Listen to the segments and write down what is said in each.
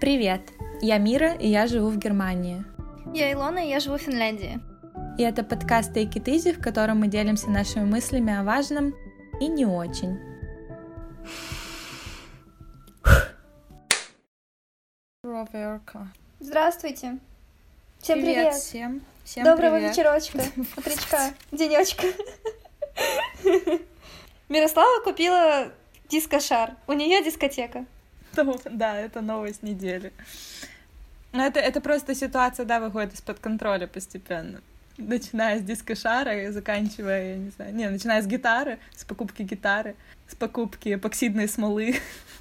Привет! Я Мира, и я живу в Германии. Я Илона, и я живу в Финляндии. И это подкаст Take It Easy, в котором мы делимся нашими мыслями о важном и не очень. Проверка. Здравствуйте. Всем привет. привет. Всем. Всем Доброго привет. вечерочка, утречка, денечка. Мирослава купила дискошар. У нее дискотека. Да, это новость недели. Но это, это просто ситуация, да, выходит из-под контроля постепенно. Начиная с дискошара и заканчивая, я не знаю, не, начиная с гитары, с покупки гитары, с покупки эпоксидной смолы,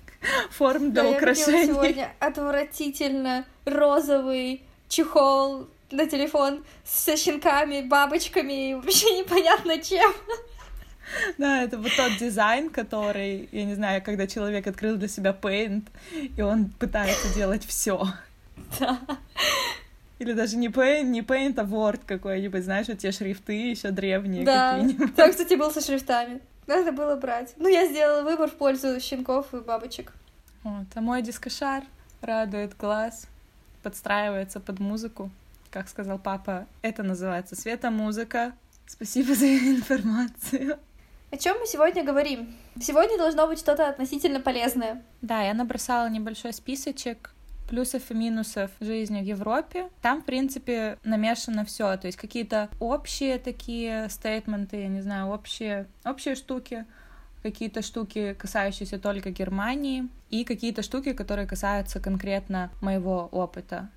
форм для да, украшений. Я сегодня отвратительно розовый чехол на телефон со щенками, бабочками и вообще непонятно чем. Да, это вот тот дизайн, который, я не знаю, когда человек открыл для себя Paint, и он пытается делать все. Да. Или даже не Paint, не Paint, а Word какой-нибудь, знаешь, вот те шрифты еще древние да. какие-нибудь. Да, кстати, был со шрифтами. Надо было брать. Ну, я сделала выбор в пользу щенков и бабочек. Вот, а мой дискошар радует глаз, подстраивается под музыку. Как сказал папа, это называется светомузыка. Спасибо за информацию. О чем мы сегодня говорим? Сегодня должно быть что-то относительно полезное. Да, я набросала небольшой списочек плюсов и минусов жизни в Европе. Там, в принципе, намешано все. То есть какие-то общие такие стейтменты, я не знаю, общие, общие штуки, какие-то штуки, касающиеся только Германии, и какие-то штуки, которые касаются конкретно моего опыта.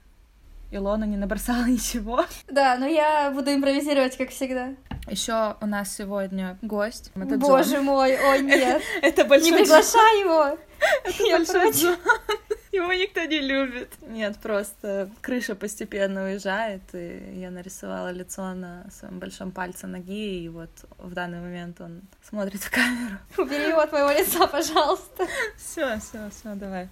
Илона не набросала ничего. Да, но я буду импровизировать, как всегда. Еще у нас сегодня гость. Это Боже Джон. мой, о нет. Это большой Не приглашай его. Это я большой Джон. Его никто не любит. Нет, просто крыша постепенно уезжает, и я нарисовала лицо на своем большом пальце ноги, и вот в данный момент он смотрит в камеру. Убери его от моего лица, пожалуйста. Все, все, все, давай.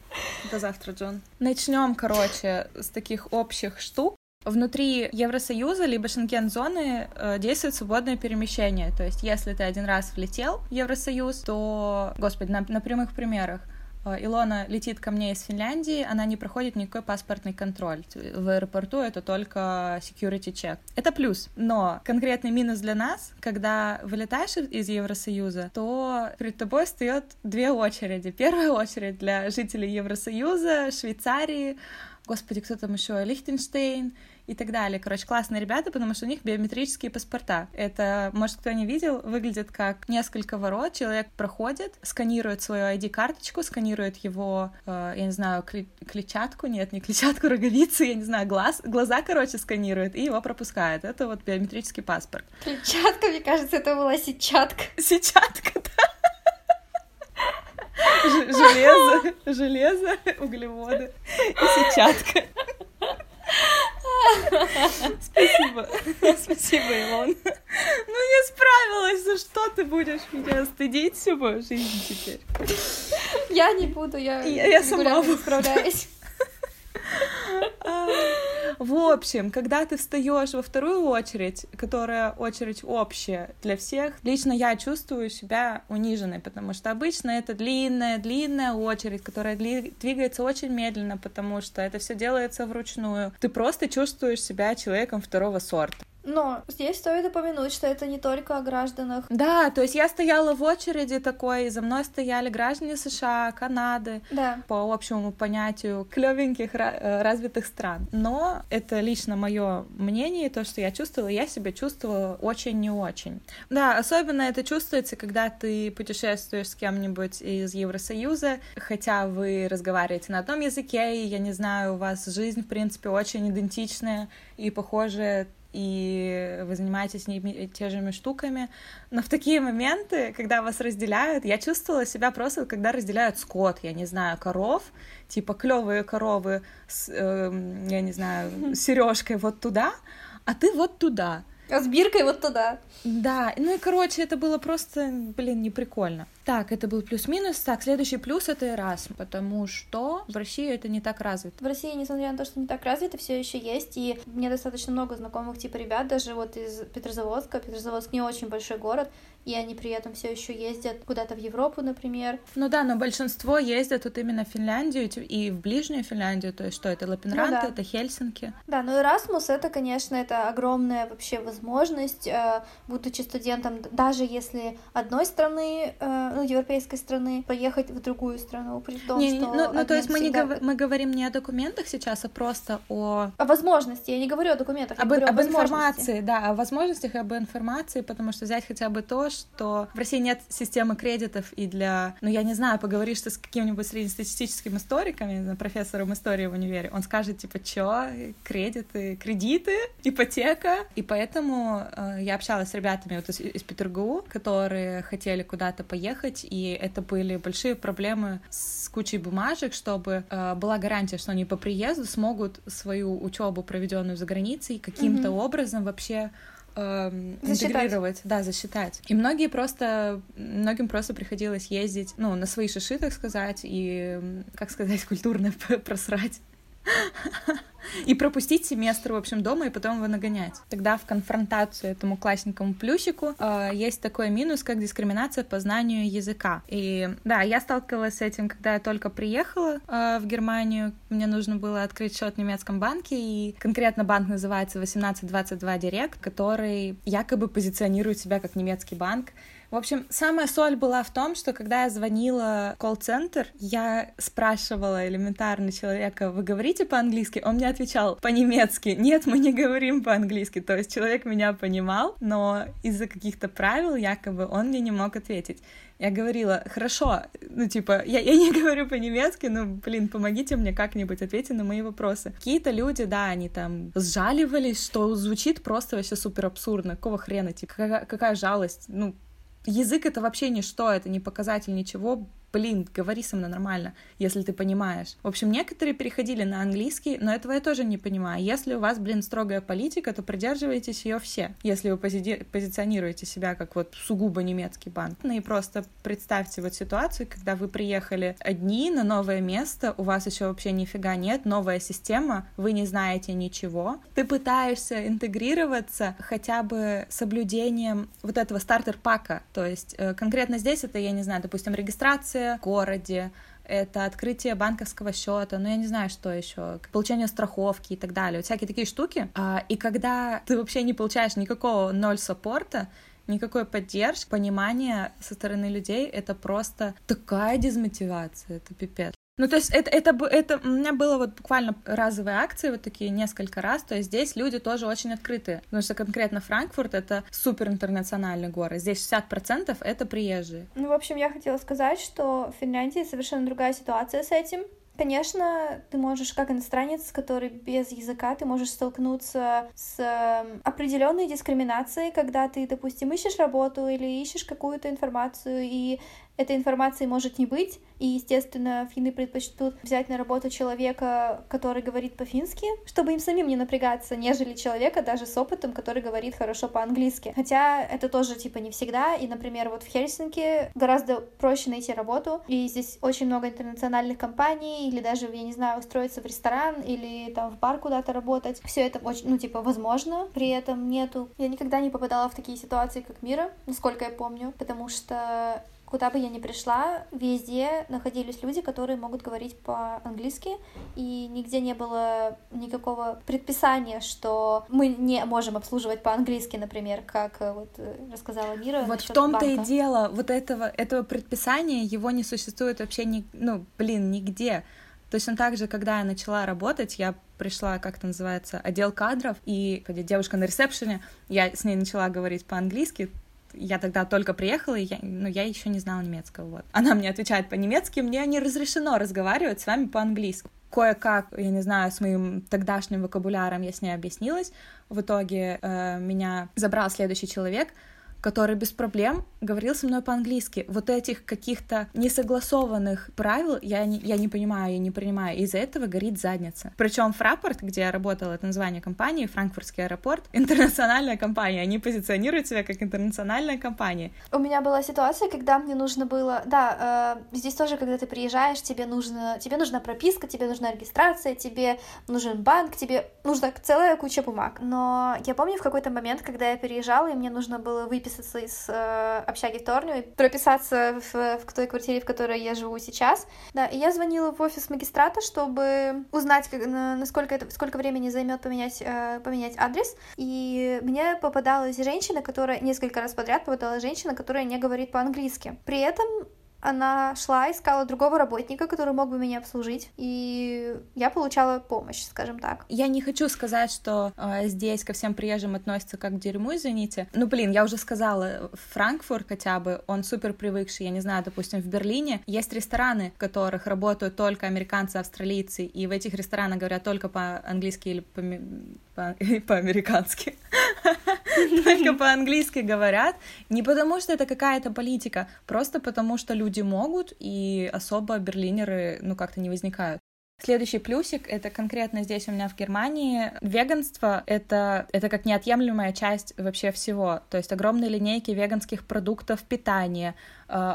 До завтра, Джон. Начнем, короче, с таких общих штук. Внутри Евросоюза либо Шенген-зоны э, действует свободное перемещение. То есть, если ты один раз влетел в Евросоюз, то, господи, на, на прямых примерах, Илона летит ко мне из Финляндии, она не проходит никакой паспортный контроль. В аэропорту это только security check. Это плюс. Но конкретный минус для нас, когда вылетаешь из Евросоюза, то перед тобой встает две очереди. Первая очередь для жителей Евросоюза, Швейцарии, господи, кто там еще, Лихтенштейн и так далее. Короче, классные ребята, потому что у них биометрические паспорта. Это, может, кто не видел, выглядит как несколько ворот. Человек проходит, сканирует свою ID-карточку, сканирует его, э, я не знаю, кли- клетчатку, нет, не клетчатку, роговицы, я не знаю, глаз, глаза, короче, сканирует, и его пропускает. Это вот биометрический паспорт. Клетчатка, мне кажется, это была сетчатка. Сетчатка, да. Железо, железо, углеводы и сетчатка. Спасибо. Спасибо, Илон. Ну, не справилась. За что ты будешь меня стыдить всю мою жизнь теперь? Я не буду, я, я, я сама справляюсь. В общем, когда ты встаешь во вторую очередь, которая очередь общая для всех, лично я чувствую себя униженной, потому что обычно это длинная, длинная очередь, которая двигается очень медленно, потому что это все делается вручную. Ты просто чувствуешь себя человеком второго сорта. Но здесь стоит упомянуть, что это не только о гражданах. Да, то есть я стояла в очереди такой, и за мной стояли граждане США, Канады, да. по общему понятию клевеньких э, развитых стран. Но это лично мое мнение, то, что я чувствовала, я себя чувствовала очень не очень. Да, особенно это чувствуется, когда ты путешествуешь с кем-нибудь из Евросоюза, хотя вы разговариваете на одном языке, и я не знаю, у вас жизнь, в принципе, очень идентичная и похожая и вы занимаетесь ними те же штуками. Но в такие моменты, когда вас разделяют, я чувствовала себя просто, когда разделяют скот, я не знаю, коров, типа клевые коровы с, э, я не знаю, сережкой вот туда, а ты вот туда. А с биркой вот туда. Да, ну и, короче, это было просто, блин, не прикольно. Так, это был плюс-минус. Так, следующий плюс — это Erasmus, потому что в России это не так развито. В России, несмотря на то, что не так развито, все еще есть, и мне достаточно много знакомых типа ребят, даже вот из Петрозаводска. Петрозаводск не очень большой город, и они при этом все еще ездят куда-то в Европу, например. Ну да, но большинство ездят вот именно в Финляндию и в ближнюю Финляндию, то есть что это Лапенранта, ну, да. это Хельсинки. Да, но Erasmus это, конечно, это огромная вообще возможность, э, будучи студентом, даже если одной страны, э, ну, европейской страны, поехать в другую страну, при том, не, что... Ну, ну то есть мы, не гов... мы говорим не о документах сейчас, а просто о... О возможности, я не говорю о документах, об, я говорю об о информации, да, о возможностях и об информации, потому что взять хотя бы то, что в России нет системы кредитов и для, ну, я не знаю, поговоришь ты с каким-нибудь среднестатистическим историком, профессором истории в универе, он скажет, типа, чё, кредиты, кредиты, ипотека, и поэтому э, я общалась с ребятами вот из, из Петергоу, которые хотели куда-то поехать, и это были большие проблемы с кучей бумажек, чтобы э, была гарантия, что они по приезду смогут свою учебу, проведенную за границей, каким-то mm-hmm. образом вообще э, интегрировать, да, засчитать. И многие просто, многим просто приходилось ездить, ну, на свои шиши, так сказать, и, как сказать, культурно просрать и пропустить семестр, в общем, дома и потом его нагонять. Тогда в конфронтацию этому классненькому плюсику э, есть такой минус, как дискриминация по знанию языка. И да, я сталкивалась с этим, когда я только приехала э, в Германию. Мне нужно было открыть счет в немецком банке, и конкретно банк называется 1822 Direct, который якобы позиционирует себя как немецкий банк. В общем, самая соль была в том, что когда я звонила в колл-центр, я спрашивала элементарно человека, вы говорите по-английски? Он мне отвечал по-немецки. Нет, мы не говорим по-английски. То есть человек меня понимал, но из-за каких-то правил якобы он мне не мог ответить. Я говорила, хорошо, ну, типа, я, я не говорю по-немецки, но, блин, помогите мне как-нибудь, ответьте на мои вопросы. Какие-то люди, да, они там сжаливались, что звучит просто вообще супер абсурдно. Какого хрена, типа, какая, какая жалость? Ну, язык это вообще ничто, это не показатель ничего, блин, говори со мной нормально, если ты понимаешь. В общем, некоторые переходили на английский, но этого я тоже не понимаю. Если у вас, блин, строгая политика, то придерживайтесь ее все. Если вы пози позиционируете себя как вот сугубо немецкий банк. Ну и просто представьте вот ситуацию, когда вы приехали одни на новое место, у вас еще вообще нифига нет, новая система, вы не знаете ничего. Ты пытаешься интегрироваться хотя бы соблюдением вот этого стартер-пака, то есть э, конкретно здесь это, я не знаю, допустим, регистрация в городе, это открытие банковского счета, ну я не знаю, что еще, получение страховки и так далее, вот всякие такие штуки. А, и когда ты вообще не получаешь никакого ноль саппорта, никакой поддержки, понимания со стороны людей, это просто такая дезмотивация, это пипец. Ну, то есть это, это, это у меня было вот буквально разовые акции, вот такие несколько раз, то есть здесь люди тоже очень открытые, потому что конкретно Франкфурт — это супер интернациональный город, здесь 60% — это приезжие. Ну, в общем, я хотела сказать, что в Финляндии совершенно другая ситуация с этим, Конечно, ты можешь, как иностранец, который без языка, ты можешь столкнуться с эм, определенной дискриминацией, когда ты, допустим, ищешь работу или ищешь какую-то информацию, и этой информации может не быть, и, естественно, финны предпочтут взять на работу человека, который говорит по-фински, чтобы им самим не напрягаться, нежели человека даже с опытом, который говорит хорошо по-английски. Хотя это тоже, типа, не всегда, и, например, вот в Хельсинки гораздо проще найти работу, и здесь очень много интернациональных компаний, или даже, я не знаю, устроиться в ресторан, или там в бар куда-то работать. Все это очень, ну, типа, возможно, при этом нету. Я никогда не попадала в такие ситуации, как Мира, насколько я помню, потому что Куда бы я ни пришла, везде находились люди, которые могут говорить по-английски, и нигде не было никакого предписания, что мы не можем обслуживать по-английски, например, как э, вот э, рассказала Мира. Вот в том-то и дело, вот этого, этого предписания, его не существует вообще, ни, ну, блин, нигде. Точно так же, когда я начала работать, я пришла, как это называется, отдел кадров, и девушка на ресепшене, я с ней начала говорить по-английски, я тогда только приехала, и я, ну, я еще не знала немецкого. Вот. Она мне отвечает по-немецки, мне не разрешено разговаривать с вами по-английски. Кое-как, я не знаю, с моим тогдашним вокабуляром я с ней объяснилась. В итоге э, меня забрал следующий человек, который без проблем говорил со мной по-английски. Вот этих каких-то несогласованных правил я не, я не понимаю, я не принимаю. Из-за этого горит задница. Причем Фрапорт, где я работала, это название компании, Франкфуртский аэропорт, интернациональная компания. Они позиционируют себя как интернациональная компания. У меня была ситуация, когда мне нужно было... Да, э, здесь тоже, когда ты приезжаешь, тебе, нужно, тебе нужна прописка, тебе нужна регистрация, тебе нужен банк, тебе нужна целая куча бумаг. Но я помню в какой-то момент, когда я переезжала, и мне нужно было выписаться из э, общаги Торню и прописаться в, в той квартире, в которой я живу сейчас. Да, и я звонила в офис магистрата, чтобы узнать, как, насколько это, сколько времени займет поменять, э, поменять адрес. И мне попадалась женщина, которая несколько раз подряд попадалась женщина, которая не говорит по-английски. При этом она шла, искала другого работника, который мог бы меня обслужить, и я получала помощь, скажем так. Я не хочу сказать, что э, здесь ко всем приезжим относятся как к дерьму, извините. Ну, блин, я уже сказала, Франкфурт хотя бы, он супер привыкший, я не знаю, допустим, в Берлине есть рестораны, в которых работают только американцы, австралийцы, и в этих ресторанах говорят только по-английски или по-американски. Только по-английски говорят. Не потому, что это какая-то политика, просто потому, что люди могут, и особо берлинеры, ну, как-то не возникают. Следующий плюсик — это конкретно здесь у меня в Германии. Веганство — это, это как неотъемлемая часть вообще всего. То есть огромные линейки веганских продуктов питания,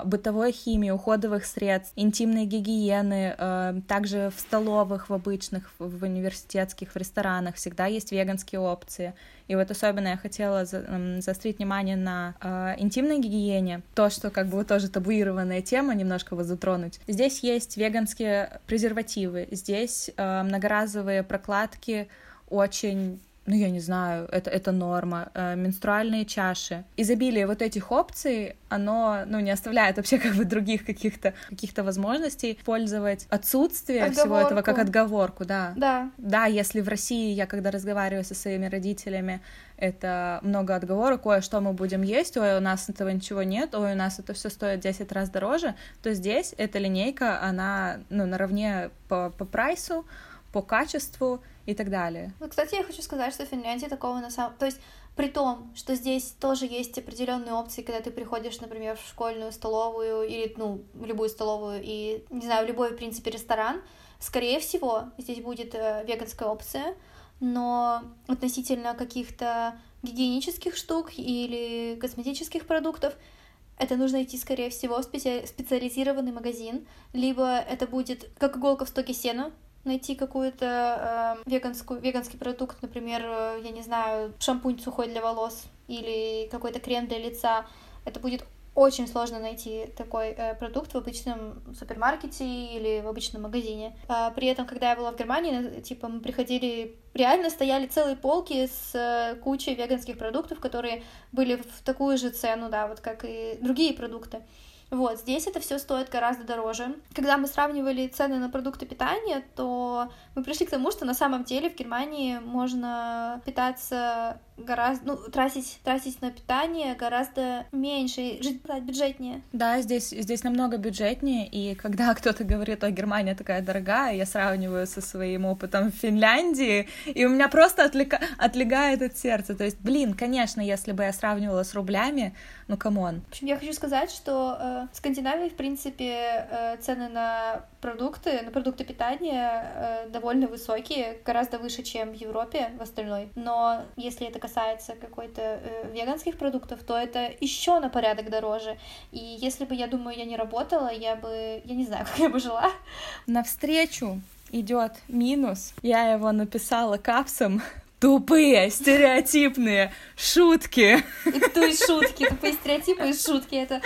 бытовой химии, уходовых средств, интимной гигиены, э, также в столовых, в обычных, в университетских, в ресторанах всегда есть веганские опции. И вот особенно я хотела за, заострить внимание на э, интимной гигиене, то, что как бы тоже табуированная тема, немножко вот затронуть. Здесь есть веганские презервативы, здесь э, многоразовые прокладки очень ну, я не знаю, это, это норма, э, менструальные чаши. Изобилие вот этих опций, оно, ну, не оставляет вообще как бы других каких-то каких возможностей пользовать отсутствие отговорку. всего этого как отговорку, да. Да. Да, если в России я когда разговариваю со своими родителями, это много отговорок, ой, а что мы будем есть, ой, у нас этого ничего нет, ой, у нас это все стоит 10 раз дороже, то здесь эта линейка, она, ну, наравне по, по прайсу, по качеству и так далее. Ну, кстати, я хочу сказать, что в Финляндии такого на самом... То есть при том, что здесь тоже есть определенные опции, когда ты приходишь, например, в школьную столовую или, ну, любую столовую и, не знаю, любой, в принципе, ресторан, скорее всего, здесь будет э, веганская опция, но относительно каких-то гигиенических штук или косметических продуктов это нужно идти, скорее всего, в специализированный магазин, либо это будет как иголка в стоке сена, найти какую-то э, веганскую, веганский продукт, например, э, я не знаю, шампунь сухой для волос или какой-то крем для лица, это будет очень сложно найти такой э, продукт в обычном супермаркете или в обычном магазине. А, при этом, когда я была в Германии, типа мы приходили, реально стояли целые полки с э, кучей веганских продуктов, которые были в такую же цену, да, вот как и другие продукты. Вот, здесь это все стоит гораздо дороже. Когда мы сравнивали цены на продукты питания, то мы пришли к тому, что на самом деле в Германии можно питаться гораздо, ну, тратить, тратить на питание гораздо меньше, жить бюджетнее. Да, здесь, здесь намного бюджетнее, и когда кто-то говорит, о, Германия такая дорогая, я сравниваю со своим опытом в Финляндии, и у меня просто отлега... отлегает от сердца. То есть, блин, конечно, если бы я сравнивала с рублями, ну, come on. В общем, я хочу сказать, что э, в Скандинавии, в принципе, э, цены на продукты, на продукты питания э, довольно высокие, гораздо выше, чем в Европе в остальной. Но если это касается какой-то э, веганских продуктов, то это еще на порядок дороже. И если бы, я думаю, я не работала, я бы, я не знаю, как я бы жила. Навстречу идет минус. Я его написала капсом. Тупые, стереотипные шутки. И есть шутки, тупые стереотипы и шутки. Это...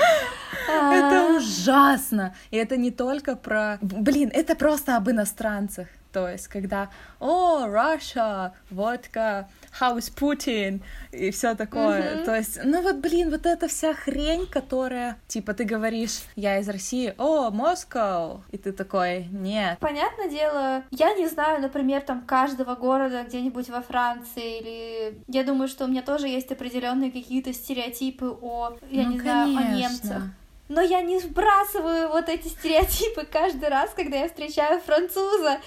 Это а. ужасно. И это не только про... Блин, это просто об иностранцах. То есть, когда, о, Russia, водка, House Putin и все такое. Mm-hmm. То есть, ну вот, блин, вот эта вся хрень, которая, типа, ты говоришь, я из России, о, Москва, и ты такой, нет. Понятное дело, я не знаю, например, там каждого города где-нибудь во Франции или я думаю, что у меня тоже есть определенные какие-то стереотипы о, я ну, не конечно. знаю, о немцах. Но я не сбрасываю вот эти стереотипы каждый раз, когда я встречаю француза.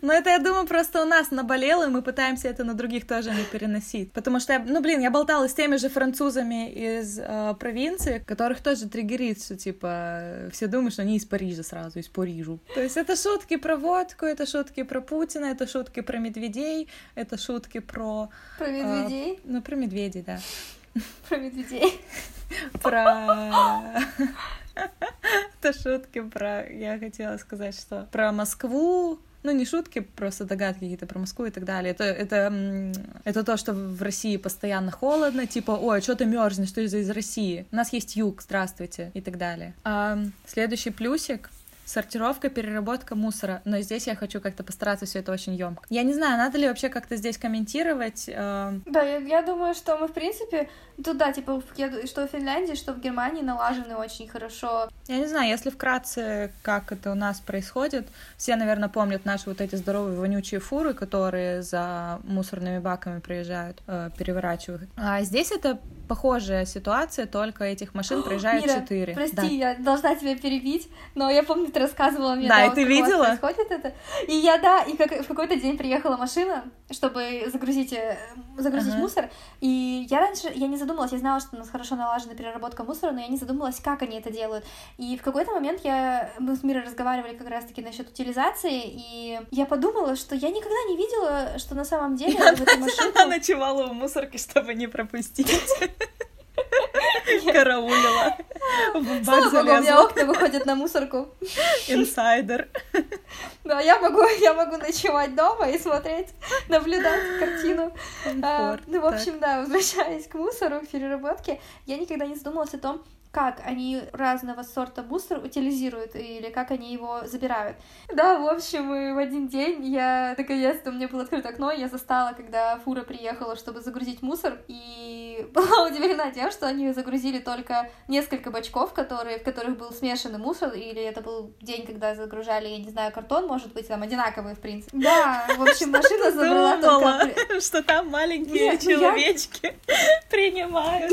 Но это, я думаю, просто у нас наболело, и мы пытаемся это на других тоже не переносить. Потому что, я, ну, блин, я болтала с теми же французами из э, провинции, которых тоже триггерит, что, типа, все думают, что они из Парижа сразу, из Парижу. То есть это шутки про водку, это шутки про Путина, это шутки про медведей, это шутки про... Про медведей? Э, ну, про медведей, да. Про медведей. Про... Это шутки про... Я хотела сказать, что про Москву, ну, не шутки, просто догадки какие-то про Москву и так далее. Это, это, это то, что в России постоянно холодно, типа, ой, что ты мерзнешь, что из из России? У нас есть юг, здравствуйте, и так далее. А, следующий плюсик сортировка, переработка мусора. Но здесь я хочу как-то постараться все это очень емко. Я не знаю, надо ли вообще как-то здесь комментировать. Э... Да, я, я думаю, что мы, в принципе, тут, да, типа, что в Финляндии, что в Германии налажены очень хорошо. Я не знаю, если вкратце, как это у нас происходит, все, наверное, помнят наши вот эти здоровые вонючие фуры, которые за мусорными баками приезжают, э, переворачивают. А здесь это похожая ситуация, только этих машин проезжает четыре. Прости, да. я должна тебя перебить, но я помню, ты рассказывала мне, да, да и ты видела? происходит это. И я, да, и как, в какой-то день приехала машина, чтобы загрузить, э, загрузить ага. мусор, и я раньше, я не задумалась, я знала, что у нас хорошо налажена переработка мусора, но я не задумалась, как они это делают. И в какой-то момент я, мы с Мирой разговаривали как раз-таки насчет утилизации, и я подумала, что я никогда не видела, что на самом деле в этой машине... Она ночевала в мусорке, чтобы не пропустить. Караулила. В Слава богу, у меня окна выходят на мусорку. Инсайдер. Да, я могу, я могу ночевать дома и смотреть, наблюдать картину. А, ну, в общем, да, возвращаясь к мусору, к переработке, я никогда не задумывалась о том, как они разного сорта мусор утилизируют или как они его забирают. Да, в общем, в один день я наконец-то у меня было открыто окно, я застала, когда фура приехала, чтобы загрузить мусор, и была удивлена тем, что они загрузили только несколько бачков, которые, в которых был смешанный мусор, или это был день, когда загружали, я не знаю, картон, может быть, там одинаковые, в принципе. Да, в общем, машина забрала только... что там маленькие ну человечки принимают,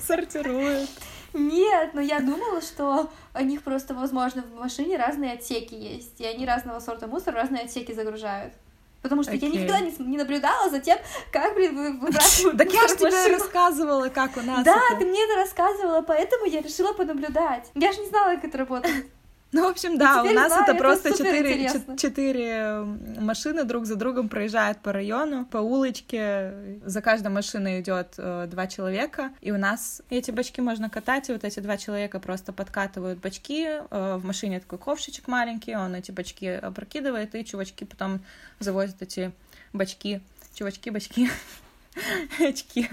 сортируют. Нет, но я думала, что у них просто, возможно, в машине разные отсеки есть, и они разного сорта мусор разные отсеки загружают. Потому что okay. я никогда не, не наблюдала за тем, как, блин, выбрасывают Так я же тебе рассказывала, как у нас Да, ты мне это рассказывала, поэтому я решила понаблюдать. Я же не знала, как это работает. Ну, в общем, да, у нас знаю, это просто четыре, четыре машины друг за другом проезжают по району, по улочке. За каждой машиной идет э, два человека, и у нас эти бачки можно катать, и вот эти два человека просто подкатывают бачки. Э, в машине такой ковшичек маленький, он эти бачки опрокидывает, и чувачки потом завозят эти бачки, чувачки-бачки очки,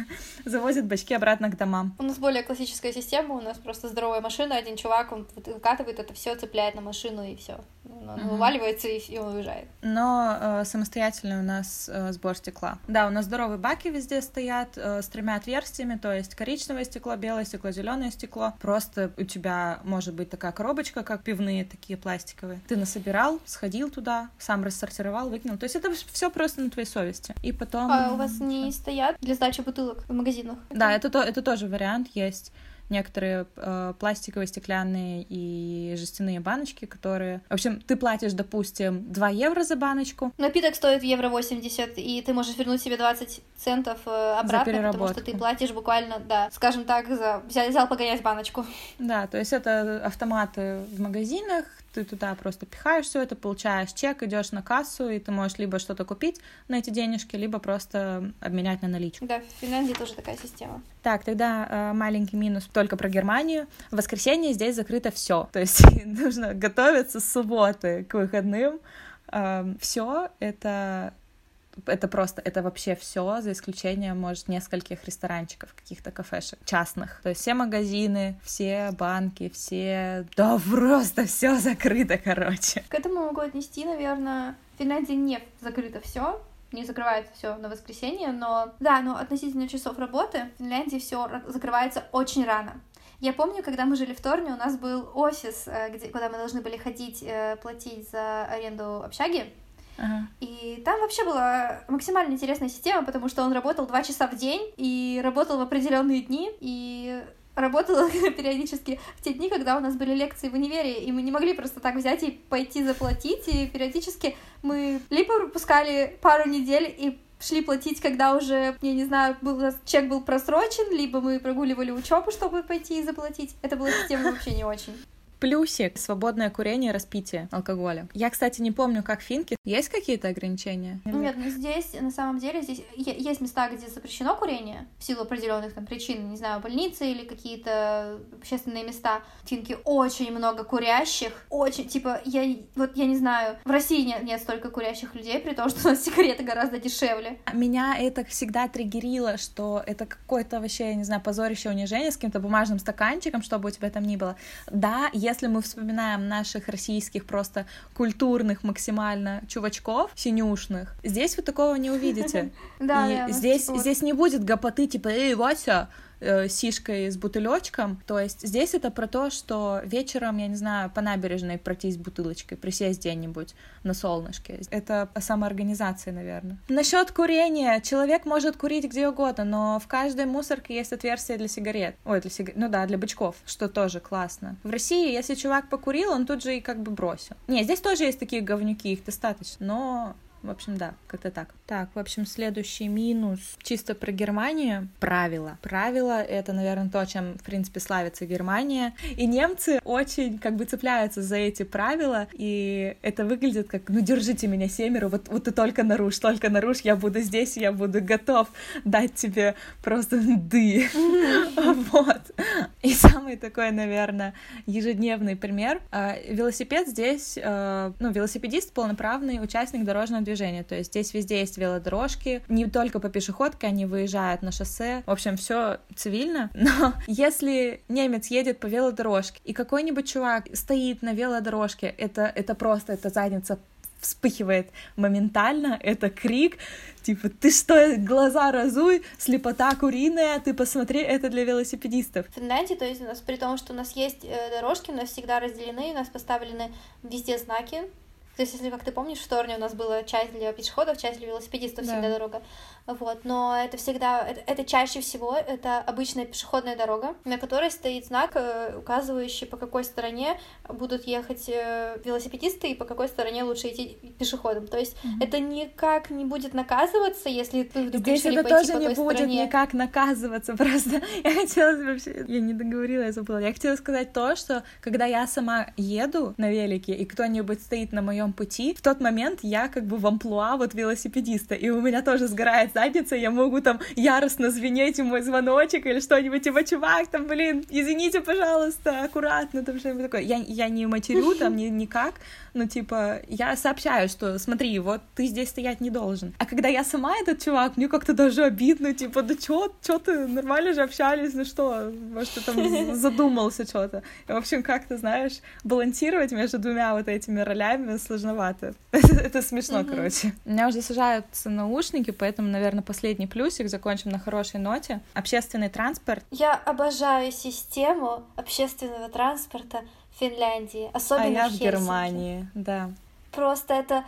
завозят бачки обратно к домам. У нас более классическая система, у нас просто здоровая машина, один чувак, он выкатывает это все, цепляет на машину и все. Он угу. вываливается и, и он уезжает. Но э, самостоятельно у нас э, сбор стекла. Да, у нас здоровые баки везде стоят э, с тремя отверстиями, то есть коричневое стекло, белое стекло, зеленое стекло. Просто у тебя может быть такая коробочка, как пивные, такие пластиковые. Ты насобирал, сходил туда, сам рассортировал, выкинул. То есть это все просто на твоей совести. И потом... А у вас не стоят для сдачи бутылок в магазинах? Да, это, то, это тоже вариант есть некоторые э, пластиковые, стеклянные и жестяные баночки, которые... В общем, ты платишь, допустим, 2 евро за баночку. Напиток стоит евро 80, и ты можешь вернуть себе 20 центов э, обратно, потому что ты платишь буквально, да, скажем так, за... взял, взял погонять баночку. Да, то есть это автоматы в магазинах, ты туда просто пихаешь все это, получаешь чек, идешь на кассу, и ты можешь либо что-то купить на эти денежки, либо просто обменять на наличку. Да, в Финляндии тоже такая система. Так, тогда э, маленький минус только про Германию. В воскресенье здесь закрыто все. То есть нужно готовиться с субботы к выходным. Э, все это это просто, это вообще все, за исключением, может, нескольких ресторанчиков, каких-то кафешек частных. То есть все магазины, все банки, все... Да просто все закрыто, короче. К этому могу отнести, наверное, в Финляндии не закрыто все, не закрывается все на воскресенье, но да, но относительно часов работы в Финляндии все закрывается очень рано. Я помню, когда мы жили в Торне, у нас был офис, э, где, куда мы должны были ходить, э, платить за аренду общаги. Ага. И там вообще была максимально интересная система, потому что он работал два часа в день и работал в определенные дни, и работала периодически в те дни, когда у нас были лекции в универе, и мы не могли просто так взять и пойти заплатить, и периодически мы либо пропускали пару недель и шли платить, когда уже, я не знаю, был, чек был просрочен, либо мы прогуливали учебу, чтобы пойти и заплатить. Это была система вообще не очень плюсик — свободное курение и распитие алкоголя. Я, кстати, не помню, как финки. Есть какие-то ограничения? Нет, ну здесь, на самом деле, здесь есть места, где запрещено курение в силу определенных там причин, не знаю, больницы или какие-то общественные места. Финки очень много курящих, очень, типа, я, вот я не знаю, в России нет, нет столько курящих людей, при том, что у нас сигареты гораздо дешевле. Меня это всегда триггерило, что это какое-то вообще, я не знаю, позорище, унижение с каким-то бумажным стаканчиком, чтобы у тебя там ни было. Да, я если мы вспоминаем наших российских просто культурных максимально чувачков, синюшных, здесь вы такого не увидите. Да, здесь, здесь не будет гопоты, типа, эй, Вася, э, сишкой с бутылечком. То есть здесь это про то, что вечером, я не знаю, по набережной пройтись бутылочкой, присесть где-нибудь на солнышке. Это о самоорганизации, наверное. Насчет курения. Человек может курить где угодно, но в каждой мусорке есть отверстие для сигарет. Ой, для сигарет. Ну да, для бычков, что тоже классно. В России, если чувак покурил, он тут же и как бы бросил. Не, здесь тоже есть такие говнюки, их достаточно, но в общем, да, как-то так. Так, в общем, следующий минус чисто про Германию. Правила. Правила — это, наверное, то, чем, в принципе, славится Германия. И немцы очень как бы цепляются за эти правила, и это выглядит как, ну, держите меня семеро, вот, вот ты только нарушь, только нарушь, я буду здесь, я буду готов дать тебе просто ды. Вот. И самый такой, наверное, ежедневный пример. А, велосипед здесь, а, ну, велосипедист — полноправный участник дорожного движения, то есть здесь везде есть велодорожки, не только по пешеходке они выезжают на шоссе, в общем, все цивильно, но если немец едет по велодорожке, и какой-нибудь чувак стоит на велодорожке, это, это просто, это задница вспыхивает моментально, это крик, типа, ты что, глаза разуй, слепота куриная, ты посмотри, это для велосипедистов. В Финляндии, то есть у нас, при том, что у нас есть э, дорожки, у нас всегда разделены, у нас поставлены везде знаки, то есть, если, как ты помнишь, в Торне у нас была часть для пешеходов, часть для велосипедистов, да. всегда дорога. Вот, но это всегда, это, это чаще всего, это обычная пешеходная дорога, на которой стоит знак, э, указывающий, по какой стороне будут ехать э, велосипедисты и по какой стороне лучше идти пешеходом. То есть mm-hmm. это никак не будет наказываться, если ты вдруг Здесь это тоже не будет стороне. никак наказываться, просто я хотела вообще, я не договорила, я забыла, я хотела сказать то, что когда я сама еду на велике, и кто-нибудь стоит на моем пути, в тот момент я как бы в амплуа вот велосипедиста, и у меня тоже сгорает задница, я могу там яростно звенеть мой звоночек или что-нибудь, типа, чувак, там, блин, извините, пожалуйста, аккуратно, там что-нибудь такое. Я, я не матерю там ни, никак, но, типа, я сообщаю, что, смотри, вот ты здесь стоять не должен. А когда я сама этот чувак, мне как-то даже обидно, типа, да чё, чё ты, нормально же общались, ну что, может, ты там задумался что-то. В общем, как-то, знаешь, балансировать между двумя вот этими ролями сложновато. Это смешно, короче. У меня уже сажаются наушники, поэтому, наверное, последний плюсик, закончим на хорошей ноте. Общественный транспорт. Я обожаю систему общественного транспорта Финляндии, особенно а я в, в Германии, да. Просто это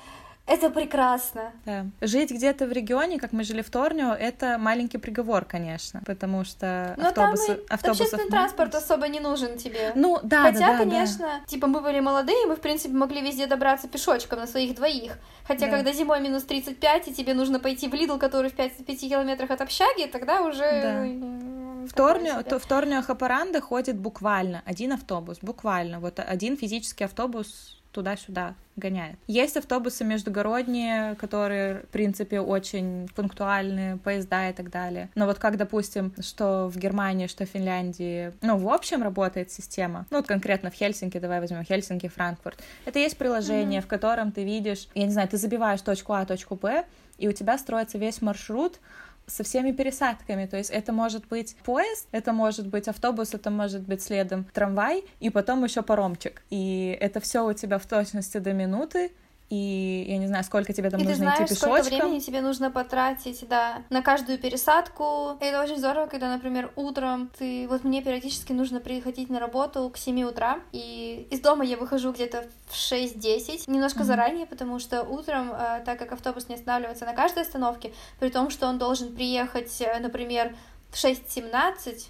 это прекрасно. Да. Жить где-то в регионе, как мы жили в Торнио, это маленький приговор, конечно, потому что Но автобусы, там и автобусов общественный транспорт особо не нужен тебе. Ну, да, Хотя, да, да, конечно, да. типа мы были молодые, мы, в принципе, могли везде добраться пешочком на своих двоих. Хотя, да. когда зимой минус 35, и тебе нужно пойти в Лидл, который в 5, 5 километрах от общаги, тогда уже... Да. В Торнио, то, в Торнио Хапаранда ходит буквально один автобус, буквально. Вот один физический автобус туда-сюда гоняет. Есть автобусы междугородние, которые, в принципе, очень пунктуальные, поезда и так далее. Но вот как, допустим, что в Германии, что в Финляндии, ну, в общем работает система. Ну, вот конкретно в Хельсинки, давай возьмем Хельсинки, Франкфурт. Это есть приложение, mm-hmm. в котором ты видишь, я не знаю, ты забиваешь точку А, точку Б, и у тебя строится весь маршрут со всеми пересадками. То есть это может быть поезд, это может быть автобус, это может быть следом трамвай, и потом еще паромчик. И это все у тебя в точности до минуты, и я не знаю, сколько тебе там и нужно ты знаешь, идти пешочком. сколько времени тебе нужно потратить, да, на каждую пересадку. И это очень здорово, когда, например, утром ты... Вот мне периодически нужно приходить на работу к 7 утра, и из дома я выхожу где-то в 6-10, немножко mm-hmm. заранее, потому что утром, э, так как автобус не останавливается на каждой остановке, при том, что он должен приехать, э, например, в 6.17,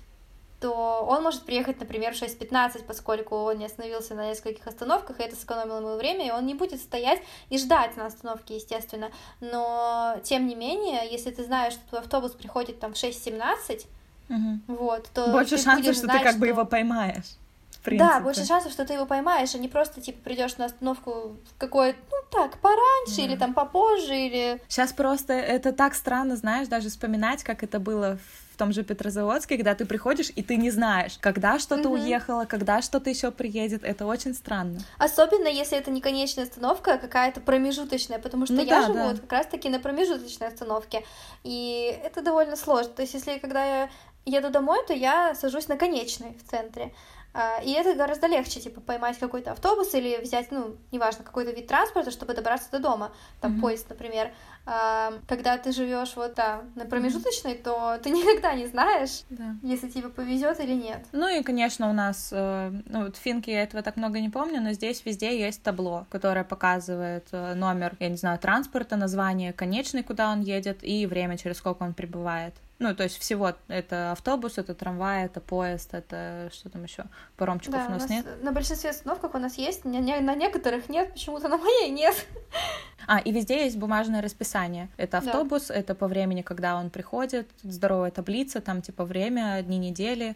то он может приехать, например, в 6.15, поскольку он не остановился на нескольких остановках, и это сэкономило ему время, и он не будет стоять и ждать на остановке, естественно. Но, тем не менее, если ты знаешь, что твой автобус приходит там в 6.17, Мгм. вот, то Больше шансов, что знать, ты как бы что- его поймаешь. Да, больше шансов, что ты его поймаешь, а не просто, типа, придешь на остановку в какой ну так, пораньше, или там попозже, или... Сейчас просто это так странно, знаешь, даже вспоминать, как это было в том же Петрозаводске, когда ты приходишь, и ты не знаешь, когда что-то Мгм. уехало, когда что-то еще приедет. Это очень странно. Особенно, если это не конечная остановка, а какая-то промежуточная, потому что Ну я да, живу да. вот как раз-таки на промежуточной остановке, и это довольно сложно. То есть, если когда я еду домой, то я сажусь на конечной в центре. А, И это гораздо легче, типа, поймать какой-то автобус или взять, ну, неважно, какой-то вид транспорта, чтобы добраться до дома, там, Мгм. поезд, например. А, Когда ты живешь вот да, на промежуточной, то ты никогда не знаешь, Да. если тебе повезет или нет. Ну и, конечно, у нас, э, ну вот в Финке я этого так много не помню, но здесь везде есть табло, которое показывает э, номер, я не знаю, транспорта, название конечный, куда он едет, и время, через сколько он прибывает. Ну, то есть всего это автобус, это трамвай, это поезд, это что там еще? Паромчиков Да, у нас, нет? на большинстве остановках у нас есть, на, не- на некоторых нет, почему-то на моей нет. А, и везде есть бумажное расписание. Это Да. автобус, это по времени, когда он приходит, здоровая таблица, там типа время, дни недели,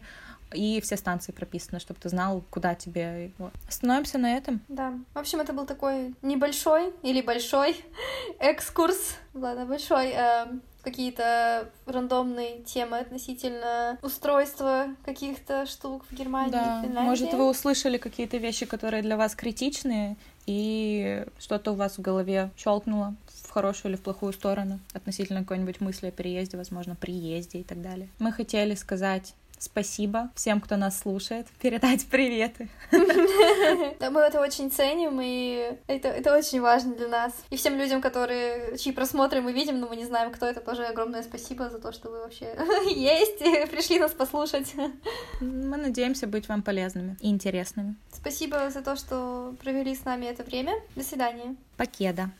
и все станции прописаны, чтобы ты знал, куда тебе. Вот. Остановимся на этом. Да. В общем, это был такой небольшой или большой экскурс. Ладно, большой. эм, какие-то рандомные темы относительно устройства каких-то штук в Германии Да, Финляндии. может, вы услышали какие-то вещи, которые для вас критичные, и что-то у вас в голове щелкнуло в хорошую или в плохую сторону относительно какой-нибудь мысли о переезде, возможно, приезде и так далее. Мы хотели сказать спасибо всем, кто нас слушает, передать приветы. Да, мы это очень ценим, и это, это очень важно для нас. И всем людям, которые, чьи просмотры мы видим, но мы не знаем, кто это, тоже огромное спасибо за то, что вы вообще есть и пришли нас послушать. Мы надеемся быть вам полезными и интересными. Спасибо за то, что провели с нами это время. До свидания. Покеда.